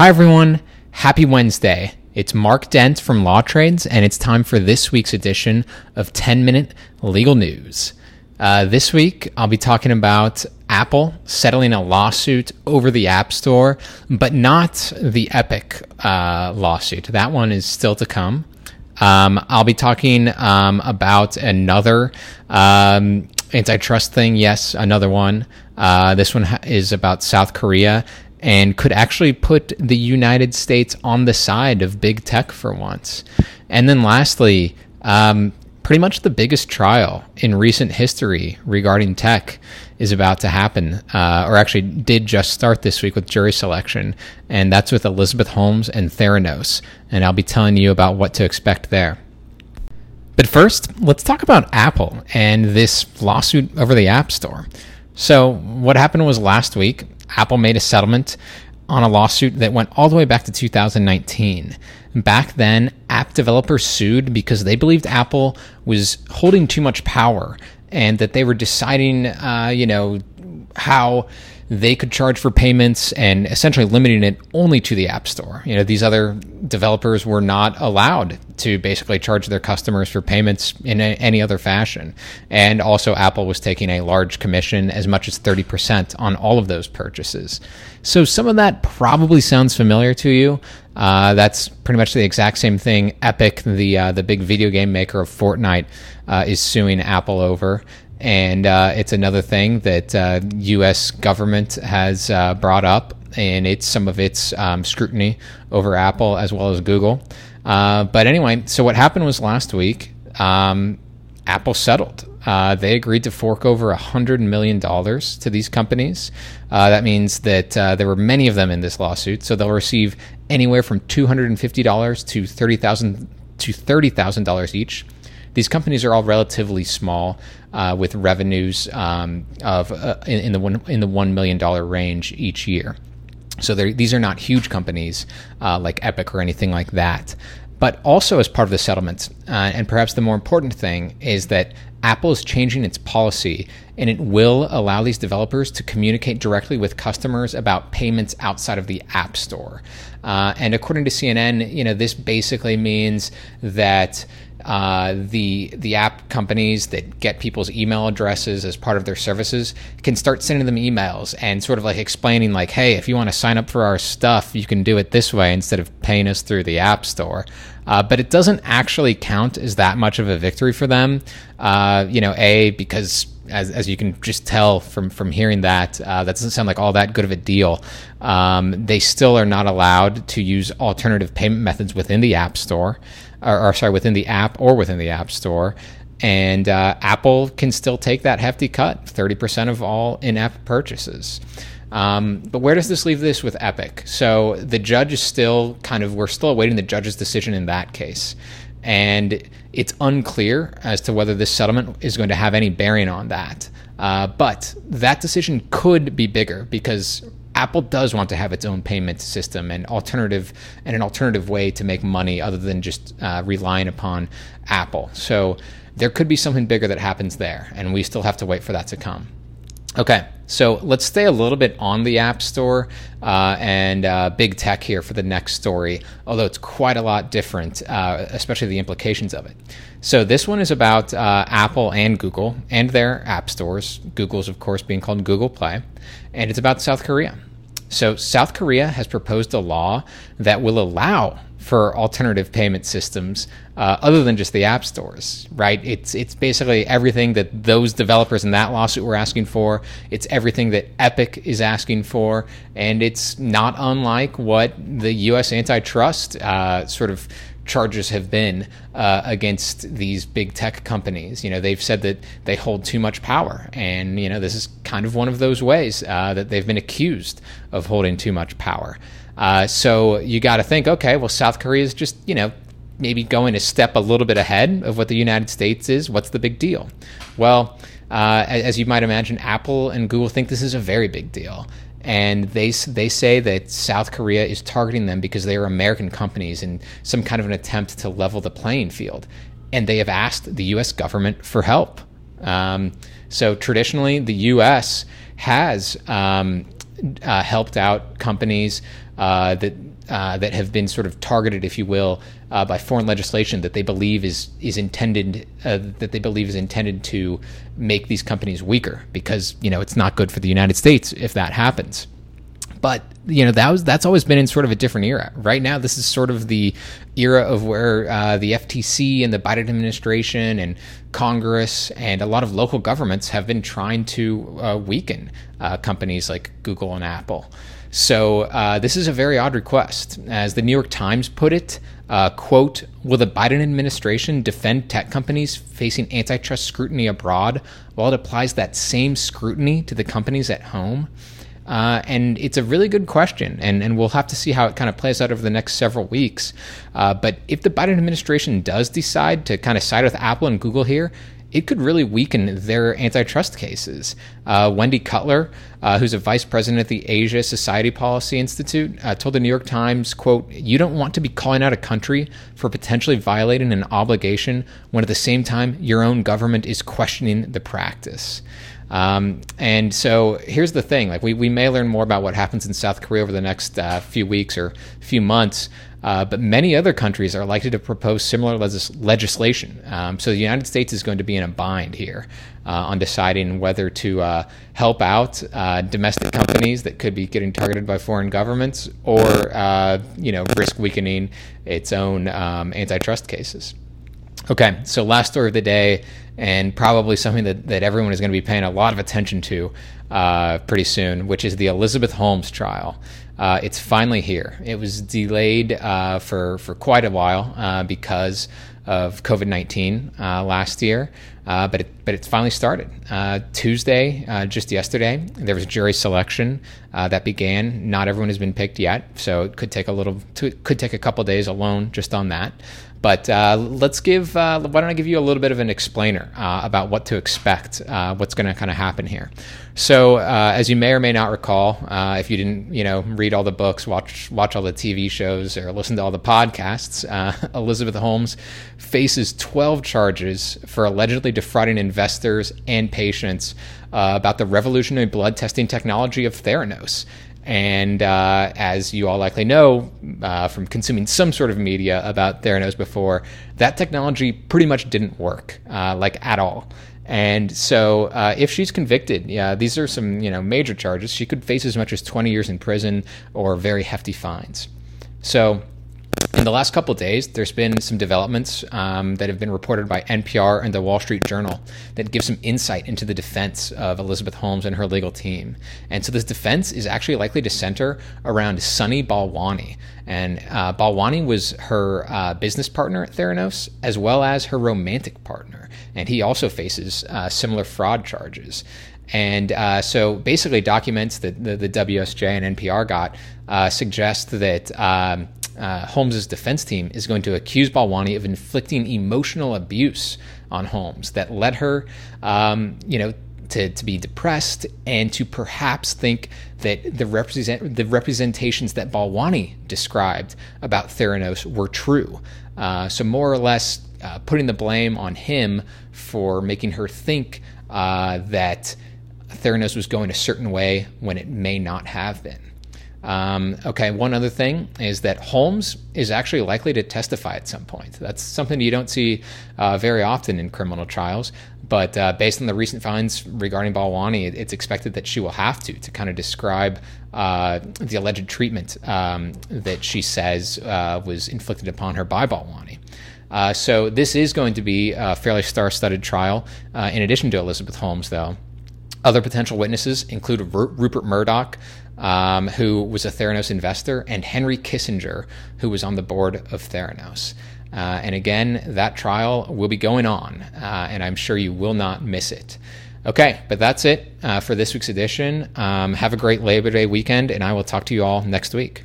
Hi, everyone. Happy Wednesday. It's Mark Dent from Law Trades, and it's time for this week's edition of 10 Minute Legal News. Uh, this week, I'll be talking about Apple settling a lawsuit over the App Store, but not the Epic uh, lawsuit. That one is still to come. Um, I'll be talking um, about another um, antitrust thing. Yes, another one. Uh, this one is about South Korea and could actually put the United States on the side of big tech for once. And then lastly, um, pretty much the biggest trial in recent history regarding tech is about to happen, uh, or actually did just start this week with jury selection, and that's with Elizabeth Holmes and Theranos. And I'll be telling you about what to expect there. But first, let's talk about Apple and this lawsuit over the App Store. So, what happened was last week, Apple made a settlement on a lawsuit that went all the way back to 2019. Back then, app developers sued because they believed Apple was holding too much power and that they were deciding, uh, you know, how they could charge for payments and essentially limiting it only to the App Store. You know, these other developers were not allowed to basically charge their customers for payments in a, any other fashion. And also, Apple was taking a large commission, as much as 30% on all of those purchases. So, some of that probably sounds familiar to you. Uh, that's pretty much the exact same thing. Epic, the uh, the big video game maker of Fortnite, uh, is suing Apple over and uh, it's another thing that uh, U.S. government has uh, brought up, and it's some of its um, scrutiny over Apple as well as Google. Uh, but anyway, so what happened was last week, um, Apple settled. Uh, they agreed to fork over $100 million to these companies. Uh, that means that there were many of them in this lawsuit, so they'll receive anywhere from $250 to 30,000 to $30,000 each. These companies are all relatively small, uh, with revenues um, of uh, in, in, the one in the one million dollar range each year. So these are not huge companies uh, like Epic or anything like that. But also, as part of the settlement, uh, and perhaps the more important thing, is that Apple is changing its policy and it will allow these developers to communicate directly with customers about payments outside of the App Store. Uh, and according to CNN, you know, this basically means that uh, the the app companies that get people's email addresses as part of their services can start sending them emails and sort of like explaining like hey if you want to sign up for our stuff you can do it this way instead of paying us through the app store. Uh, but it doesn't actually count as that much of a victory for them uh, you know a because as, as you can just tell from from hearing that, uh, that doesn't sound like all that good of a deal. Um, they still are not allowed to use alternative payment methods within the App Store or, or sorry, within the app or within the App Store. And uh, Apple can still take that hefty cut, 30% of all in app purchases. Um, but where does this leave this with Epic? So the judge is still kind of, we're still awaiting the judge's decision in that case. And it's unclear as to whether this settlement is going to have any bearing on that. Uh, but that decision could be bigger because Apple does want to have its own payment system and alternative and an alternative way to make money other than just uh, relying upon Apple. So there could be something bigger that happens there, and we still have to wait for that to come. Okay, so let's stay a little bit on the App Store uh, and uh, big tech here for the next story, although it's quite a lot different, uh, especially the implications of it. So, this one is about uh, Apple and Google and their app stores. Google's, of course, being called Google Play, and it's about South Korea. So, South Korea has proposed a law that will allow for alternative payment systems uh, other than just the app stores, right? It's it's basically everything that those developers in that lawsuit were asking for. It's everything that Epic is asking for, and it's not unlike what the U.S. antitrust uh, sort of charges have been uh, against these big tech companies. You know, they've said that they hold too much power, and you know, this is kind of one of those ways uh, that they've been accused of holding too much power. Uh, so you got to think, okay, well, South Korea is just you know maybe going a step a little bit ahead of what the United States is. What's the big deal? Well. Uh, as you might imagine, Apple and Google think this is a very big deal and they they say that South Korea is targeting them because they are American companies in some kind of an attempt to level the playing field, and they have asked the U.S. government for help. Um, so traditionally, the U.S. has um, uh, helped out companies uh, that uh, that have been sort of targeted, if you will, uh, by foreign legislation that they believe is is intended uh, that they believe is intended to make these companies weaker because you know it's not good for the United States if that happens. But you know that was that's always been in sort of a different era. Right now, this is sort of the era of where uh, the FTC and the Biden administration and Congress and a lot of local governments have been trying to uh, weaken companies like Google and Apple. So uh, this is a very odd request, as the New York Times put it. Uh, quote, will the Biden administration defend tech companies facing antitrust scrutiny abroad while it applies that same scrutiny to the companies at home? Uh, and it's a really good question, and, and we'll have to see how it kind of plays out over the next several weeks. Uh, but if the Biden administration does decide to kind of side with Apple and Google here, it could really weaken their antitrust cases. Uh, Wendy Cutler, uh, who's a vice president at the Asia Society Policy Institute, uh, told the New York Times, "quote You don't want to be calling out a country for potentially violating an obligation when at the same time your own government is questioning the practice." Um, and so here's the thing: like we, we may learn more about what happens in South Korea over the next uh, few weeks or few months. Uh, but many other countries are likely to propose similar legis- legislation. Um, so the United States is going to be in a bind here uh, on deciding whether to uh, help out uh, domestic companies that could be getting targeted by foreign governments, or uh, you know risk weakening its own um, antitrust cases. Okay, so last story of the day, and probably something that, that everyone is going to be paying a lot of attention to uh, pretty soon, which is the Elizabeth Holmes trial. Uh, it's finally here. It was delayed uh, for for quite a while uh, because of COVID nineteen uh, last year, uh, but it, but it's finally started. Uh, Tuesday, just yesterday, there was jury selection that began. Not everyone has been picked yet, so it could take a little. Could take a couple days alone just on that. But uh, let's give, uh, why don't I give you a little bit of an explainer uh, about what to expect, uh, what's going to kind of happen here. So, uh, as you may or may not recall, uh, if you didn't, you know, read all the books, watch watch all the TV shows, or listen to all the podcasts, Elizabeth Holmes faces 12 charges for allegedly defrauding investors and patients about the revolutionary blood testing technology of Theranos. And uh, as you all likely know uh, from consuming some sort of media about Theranos before, that technology pretty much didn't work, uh, like at all. And so, uh, if she's convicted, yeah, these are some you know major charges. She could face as much as 20 years in prison or very hefty fines. So, in the last couple days, there's been some developments um, that have been reported by NPR and the Wall Street Journal that give some insight into the defense of Elizabeth Holmes and her legal team. And so this defense is actually likely to center around Sunny Balwani. And uh, Balwani was her uh, business partner at Theranos, as well as her romantic partner. And he also faces uh, similar fraud charges. And uh, so basically, documents that the, the, WSJ and NPR got uh, suggest that um, uh, Holmes's defense team is going to accuse Balwani of inflicting emotional abuse on Holmes that led her, um, you know, to, to be depressed and to perhaps think that the represent the representations that Balwani described about Theranos were true. Uh, so more or less uh, putting the blame on him for making her think uh, that Theranos was going a certain way when it may not have been. Um, okay, one other thing is that Holmes is actually likely to testify at some point. That's something you don't see uh, very often in criminal trials, but uh, based on the recent findings regarding Balwani, it's expected that she will have to to kind of describe uh, the alleged treatment um, that she says uh, was inflicted upon her by Balwani. Uh, so this is going to be a fairly star-studded trial. Uh, in addition to Elizabeth Holmes, though, other potential witnesses include Rupert Murdoch, um, who was a Theranos investor, and Henry Kissinger, who was on the board of Theranos. Uh, and again, that trial will be going on, uh, and I'm sure you will not miss it. Okay, but that's it uh, for this week's edition. Um, have a great Labor Day weekend, and I will talk to you all next week.